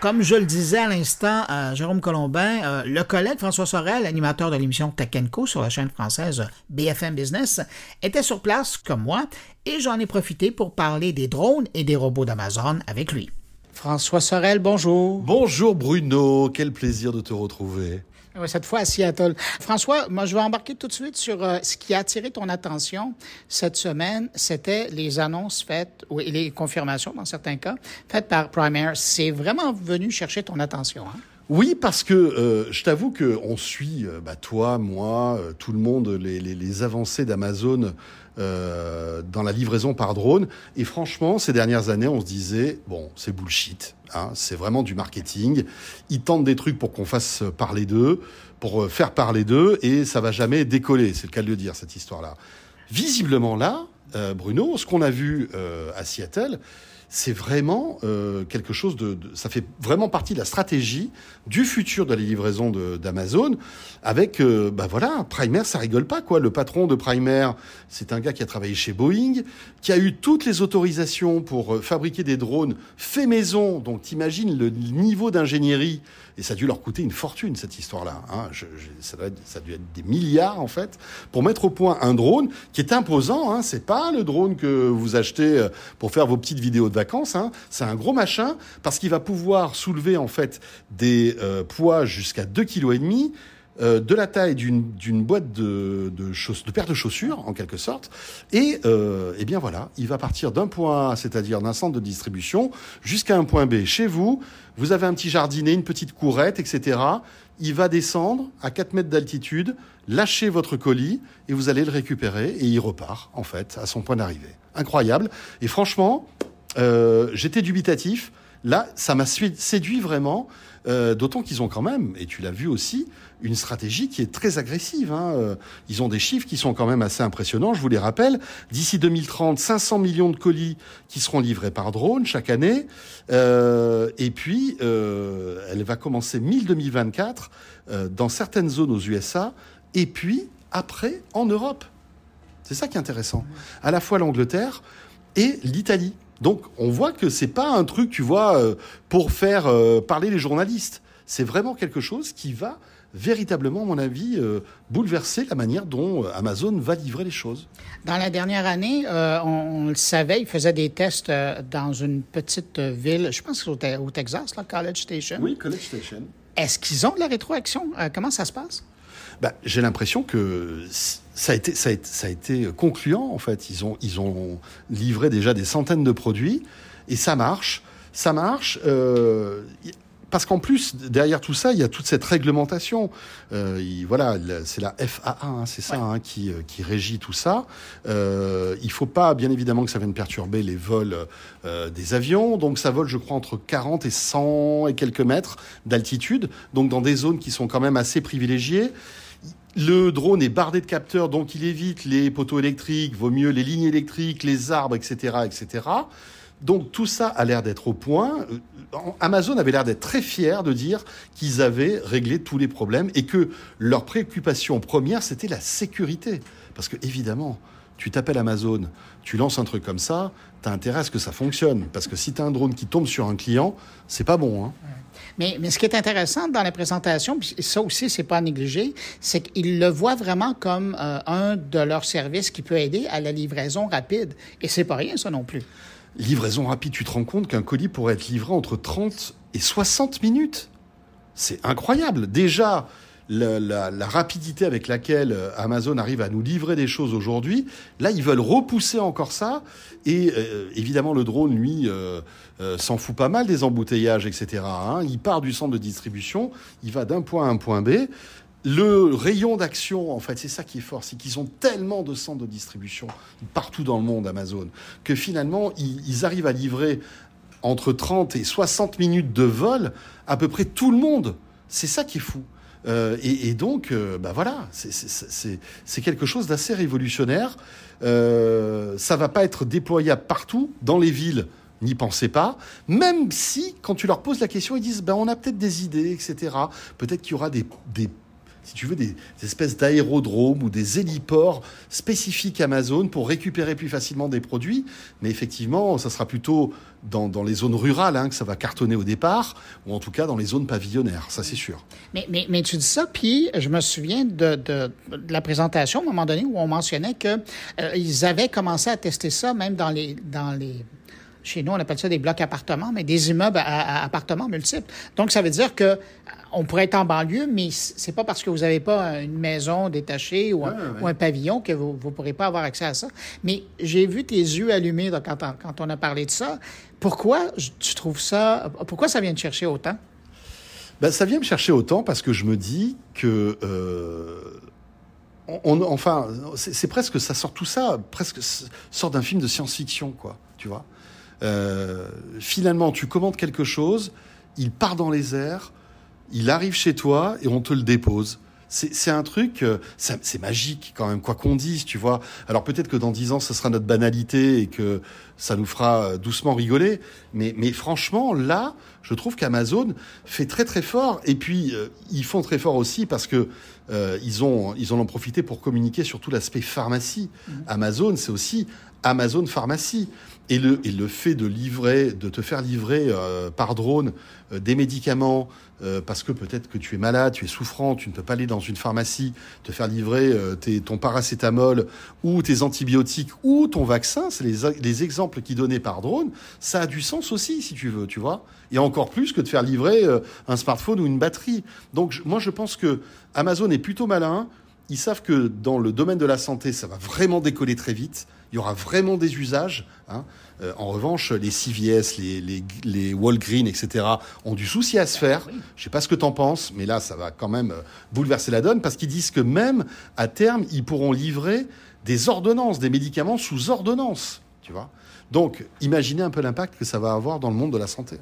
Comme je le disais à l'instant, à Jérôme Colombin, euh, le collègue François Sorel, animateur de l'émission Tech Co sur la chaîne française BFM Business, était sur place comme moi et j'en ai profité pour parler des drones et des robots d'Amazon avec lui. François Sorel, bonjour. Bonjour Bruno, quel plaisir de te retrouver. Cette fois à Seattle. François, moi, je vais embarquer tout de suite sur euh, ce qui a attiré ton attention cette semaine. C'était les annonces faites, ou les confirmations dans certains cas, faites par Primaire. C'est vraiment venu chercher ton attention. Hein? Oui, parce que euh, je t'avoue qu'on suit, euh, bah, toi, moi, tout le monde, les avancées d'Amazon euh, dans la livraison par drone. Et franchement, ces dernières années, on se disait, bon, c'est bullshit, hein, c'est vraiment du marketing. Ils tentent des trucs pour qu'on fasse parler d'eux, pour faire parler d'eux, et ça va jamais décoller, c'est le cas de le dire, cette histoire-là. Visiblement là, euh, Bruno, ce qu'on a vu euh, à Seattle, c'est vraiment euh, quelque chose de, de, Ça fait vraiment partie de la stratégie du futur de la livraison d'Amazon. Avec, euh, bah voilà, Primer, ça rigole pas, quoi. Le patron de Primer, c'est un gars qui a travaillé chez Boeing, qui a eu toutes les autorisations pour euh, fabriquer des drones faits maison. Donc, t'imagines le niveau d'ingénierie. Et ça a dû leur coûter une fortune, cette histoire-là. Hein. Ça, ça a dû être des milliards, en fait, pour mettre au point un drone qui est imposant. Hein. C'est pas le drone que vous achetez euh, pour faire vos petites vidéos de Hein. C'est un gros machin parce qu'il va pouvoir soulever, en fait, des euh, poids jusqu'à 2,5 kg euh, de la taille d'une boîte de, de, de paire de chaussures, en quelque sorte. Et, euh, et bien voilà, il va partir d'un point A, c'est-à-dire d'un centre de distribution, jusqu'à un point B. Chez vous, vous avez un petit jardinet, une petite courette, etc. Il va descendre à 4 mètres d'altitude, lâcher votre colis, et vous allez le récupérer, et il repart, en fait, à son point d'arrivée. Incroyable. Et franchement, euh, j'étais dubitatif. Là, ça m'a séduit vraiment, euh, d'autant qu'ils ont quand même, et tu l'as vu aussi, une stratégie qui est très agressive. Hein. Euh, ils ont des chiffres qui sont quand même assez impressionnants, je vous les rappelle. D'ici 2030, 500 millions de colis qui seront livrés par drone chaque année. Et puis, elle va commencer 1000 2024 euh, dans certaines zones aux USA, et puis après en Europe. C'est ça qui est intéressant. À la fois l'Angleterre et l'Italie. Donc on voit que c'est pas un truc, tu vois, euh, pour faire euh, parler les journalistes. C'est vraiment quelque chose qui va véritablement, à mon avis, euh, bouleverser la manière dont Amazon va livrer les choses. Dans la dernière année, euh, on, on, le savait, il faisait des tests euh, dans une petite ville, je pense au, au Texas, là, College Station. Oui, College Station. Est-ce qu'ils ont de la rétroaction? comment ça se passe? Ben, J'ai l'impression que ça a, été, ça, a été, ça a été concluant, en fait. Ils ont, ils ont livré déjà des centaines de produits et ça marche. Ça marche. Euh, parce qu'en plus, derrière tout ça, il y a toute cette réglementation. Euh, il, voilà, c'est la FAA, hein, c'est ça, ouais. hein, qui, qui régit tout ça. Euh, il faut pas, bien évidemment, que ça vienne perturber les vols euh, des avions. Donc, ça vole, je crois, entre 40 et 100 et quelques mètres d'altitude. Donc, dans des zones qui sont quand même assez privilégiées. Le drone est bardé de capteurs, donc il évite les poteaux électriques, vaut mieux les lignes électriques, les arbres, etc., etc. Donc tout ça a l'air d'être au point. Amazon avait l'air d'être très fier de dire qu'ils avaient réglé tous les problèmes et que leur préoccupation première, c'était la sécurité. Parce que évidemment, tu t'appelles Amazon, tu lances un truc comme ça, tu as intérêt à ce que ça fonctionne. Parce que si tu as un drone qui tombe sur un client, c'est pas bon. Hein. Mais, mais, ce qui est intéressant dans la présentation, puis ça aussi, c'est pas à négliger, c'est qu'ils le voient vraiment comme euh, un de leurs services qui peut aider à la livraison rapide. Et c'est pas rien, ça non plus. Livraison rapide, tu te rends compte qu'un colis pourrait être livré entre 30 et 60 minutes C'est incroyable. Déjà, la, rapidité avec laquelle Amazon arrive à nous livrer des choses aujourd'hui, là, ils veulent repousser encore ça. Et euh, évidemment, le drone, lui, euh, euh, s'en fout pas mal des embouteillages, etc. Hein. Il part du centre de distribution, il va d'un point à un point B. Le rayon d'action, en fait, c'est ça qui est fort, c'est qu'ils ont tellement de centres de distribution partout dans le monde, Amazon, que finalement, ils arrivent à livrer entre 30 et 60 minutes de vol à peu près tout le monde. C'est ça qui est fou. Euh, et, donc, euh, bah voilà, c'est quelque chose d'assez révolutionnaire. Euh, ça va pas être déployable partout dans les villes. N'y pensez pas, même si, quand tu leur poses la question, ils disent ben, on a peut-être des idées, etc. Peut-être qu'il y aura des si tu veux, des, espèces d'aérodromes ou des héliports spécifiques Amazon pour récupérer plus facilement des produits. Mais effectivement, ça sera plutôt dans, les zones rurales hein, que ça va cartonner au départ, ou en tout cas dans les zones pavillonnaires, ça c'est sûr. Mais, mais, mais, tu dis ça, puis je me souviens de, de, la présentation à un moment donné où on mentionnait qu'ils euh, avaient commencé à tester ça même dans les, dans les chez nous, on appelle ça des blocs appartements, mais des immeubles à, appartements multiples. Donc, ça veut dire que euh, on pourrait être en banlieue, mais c'est pas parce que vous n'avez pas une maison détachée ou, un, pavillon que vous ne pourrez pas avoir accès à ça. Mais j'ai vu tes yeux allumés quand, quand, on a parlé de ça. Pourquoi tu trouves ça... Pourquoi ça vient te chercher autant? Ben, ça vient me chercher autant parce que je me dis que... Euh, on, enfin, c'est presque... Ça sort tout ça, presque sort d'un film de science-fiction, quoi. Tu vois euh, finalement, tu commandes quelque chose, il part dans les airs, il arrive chez toi et on te le dépose. C'est un truc, euh, c'est magique quand même, quoi qu'on dise, tu vois. Alors peut-être que dans dix ans, ce sera notre banalité et que ça nous fera euh, doucement rigoler. Mais, mais franchement, là, je trouve qu'Amazon fait très très fort. Et puis, ils font très fort aussi parce que ils, ont, ils en ont profité pour communiquer sur tout l'aspect pharmacie. Mmh. Amazon, c'est aussi Amazon Pharmacie. Et le, fait de livrer, de te faire livrer euh, par drone euh, des médicaments, euh, parce que peut-être que tu es malade, tu es souffrant, tu ne peux pas aller dans une pharmacie, te faire livrer tes, ton paracétamol ou tes antibiotiques ou ton vaccin, c'est les, les exemples qui donnaient par drone, ça a du sens aussi, si tu veux, tu vois. Et encore plus que de faire livrer un smartphone ou une batterie. Donc moi, je pense que Amazon est plutôt malin. Ils savent que dans le domaine de la santé, ça va vraiment décoller très vite il y aura vraiment des usages. Hein. Euh, en revanche, les CVS, les, les, les, Walgreens, etc., ont du souci à se faire. Je ne sais pas ce que tu en penses, mais là, ça va quand même euh, bouleverser la donne parce qu'ils disent que même à terme, ils pourront livrer des ordonnances, des médicaments sous ordonnance. Tu vois donc, imaginez un peu l'impact que ça va avoir dans le monde de la santé.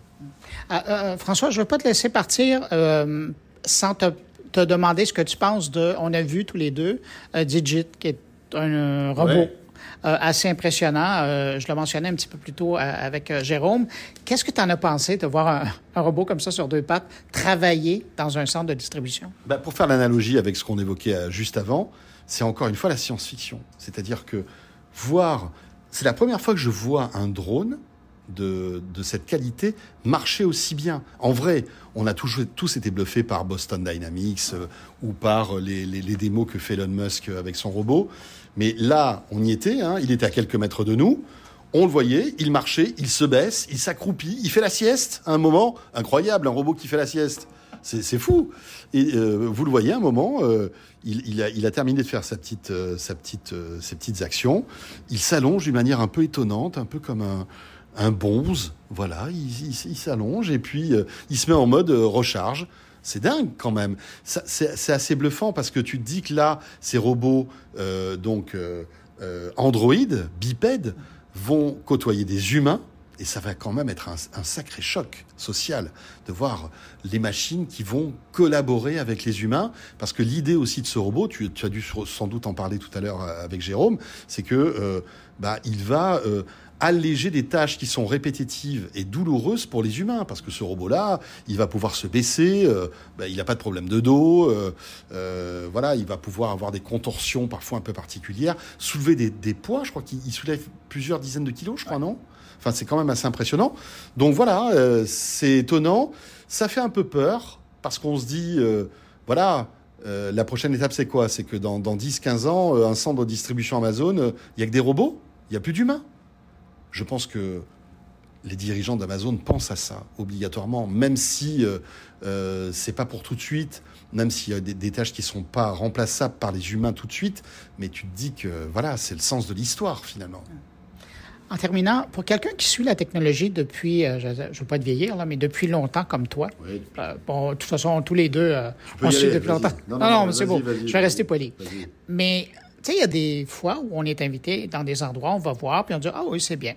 Ah, euh, François, je ne veux pas te laisser partir sans te, te, demander ce que tu penses de. On a vu tous les deux Digit, qui est un robot. Euh, assez impressionnant. Euh, je le mentionnais un petit peu plus tôt euh, avec Jérôme. Qu'est-ce que tu en as pensé de voir un, robot comme ça sur deux pattes travailler dans un centre de distribution? Ben, pour faire l'analogie avec ce qu'on évoquait juste avant, c'est encore une fois la science-fiction. C'est-à-dire que voir... C'est la première fois que je vois un drone de, de, cette qualité marcher aussi bien. En vrai, on a tous, été bluffés par Boston Dynamics ou par les, les, les, démos que fait Elon Musk avec son robot. Mais là, on y était, hein, il était à quelques mètres de nous. On le voyait, il marchait, il se baisse, il s'accroupit, il fait la sieste à un moment incroyable, un robot qui fait la sieste. C'est fou. Et euh, vous le voyez, à un moment, euh, il, a, il, a, terminé de faire sa petite, euh, sa petite, ses petites actions. Il s'allonge d'une manière un peu étonnante, un peu comme un, un bonze. Voilà, il, s'allonge et puis il se met en mode recharge. C'est dingue quand même. C'est assez bluffant parce que tu te dis que là, ces robots, euh, donc euh, euh, androïdes, bipèdes, vont côtoyer des humains. Et ça va quand même être un, sacré choc social de voir les machines qui vont collaborer avec les humains. Parce que l'idée aussi de ce robot, tu, as dû sans doute en parler tout à l'heure avec Jérôme, c'est que bah, il va alléger des tâches qui sont répétitives et douloureuses pour les humains, parce que ce robot-là, il va pouvoir se baisser, euh, ben, il n'a pas de problème de dos, euh, euh, voilà, il va pouvoir avoir des contorsions parfois un peu particulières, soulever des, poids, je crois qu'il soulève plusieurs dizaines de kilos, je crois, non? Enfin, c'est quand même assez impressionnant. Donc voilà, c'est étonnant, ça fait un peu peur, parce qu'on se dit, voilà, la prochaine étape, c'est quoi? C'est que dans, dans 10-15 ans, un centre de distribution Amazon, il n'y a que des robots, il n'y a plus d'humains? Je pense que les dirigeants d'Amazon pensent à ça obligatoirement, même si euh, euh, c'est pas pour tout de suite, même s'il y a des, tâches qui sont pas remplaçables par les humains tout de suite, mais tu te dis que voilà, c'est le sens de l'histoire finalement. En terminant, pour quelqu'un qui suit la technologie depuis, euh, je ne veux pas te vieillir, là, mais depuis longtemps comme toi, euh, bon, de toute façon, tous les deux, on suit depuis longtemps. Non, non, non, c'est bon, je vais rester poli. Mais tu sais, il y a des fois où on est invité dans des endroits, on va voir, puis on dit Ah oui, c'est bien.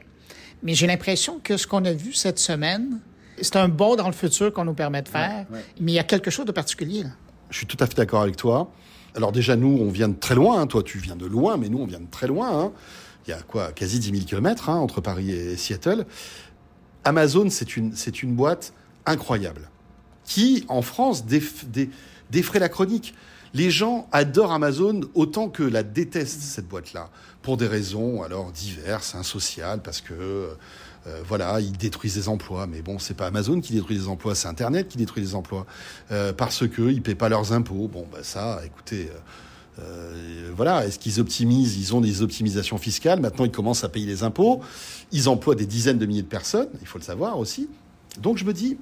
Mais j'ai l'impression que ce qu'on a vu cette semaine, c'est un bond dans le futur qu'on nous permet de faire, mais il y a quelque chose de particulier. Là. Je suis tout à fait d'accord avec toi. Alors déjà, nous, on vient de très loin. Hein. Toi, tu viens de loin, mais nous, on vient de très loin. Hein. Il y a quoi Quasi 10 000 kilomètres hein, entre Paris et Seattle. Amazon, c'est une, c'est une boîte incroyable qui, en France, défrait la chronique. Les gens adorent Amazon autant que la détestent, cette boîte-là, pour des raisons alors diverses, hein, sociales, parce que euh, voilà, ils détruisent des emplois. Mais bon, c'est pas Amazon qui détruit des emplois, c'est Internet qui détruit des emplois. Euh, parce qu'ils ne paient pas leurs impôts. Bon, bah ça, écoutez... Euh, euh, voilà, est-ce qu'ils optimisent? Ils ont des optimisations fiscales. Maintenant, ils commencent à payer les impôts. Ils emploient des dizaines de milliers de personnes. Il faut le savoir aussi. Donc, je me dis,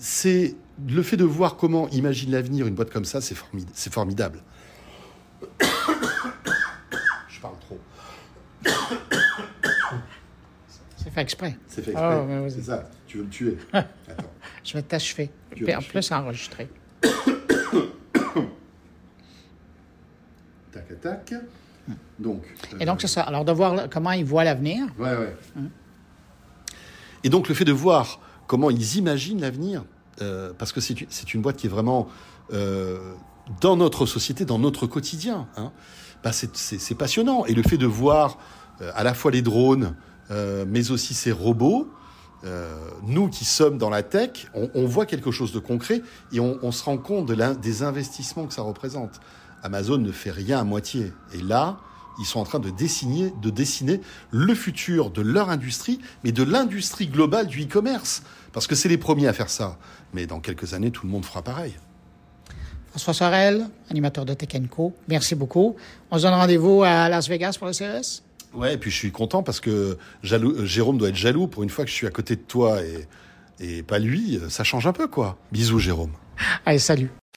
c'est le fait de voir comment imagine l'avenir une boîte comme ça, c'est formidable. je parle trop. C'est fait exprès. C'est fait exprès. Ah, c'est ça. Tu veux me tuer? Attends. je vais t'achever. En plus, enregistrer. Donc, Et donc, c'est ça. Alors, de voir comment ils voient l'avenir. Ouais, ouais. Hum. Et donc, le fait de voir comment ils imaginent l'avenir, euh, parce que c'est une boîte qui est vraiment euh, dans notre société, dans notre quotidien. Hein, bah c'est passionnant. Et le fait de voir euh, à la fois les drones, mais aussi ces robots, nous qui sommes dans la tech, on, voit quelque chose de concret et on, se rend compte de des investissements que ça représente. Amazon ne fait rien à moitié. Et là, ils sont en train de dessiner, de dessiner le futur de leur industrie, mais de l'industrie globale du e-commerce. Parce que c'est les premiers à faire ça. Mais dans quelques années, tout le monde fera pareil. François Sorel, animateur de Tech merci beaucoup. On se donne rendez-vous à Las Vegas pour le CES Ouais, et puis je suis content parce que euh, Jérôme doit être jaloux pour une fois que je suis à côté de toi et, et pas lui. Ça change un peu, quoi. Bisous, Jérôme. Allez, salut.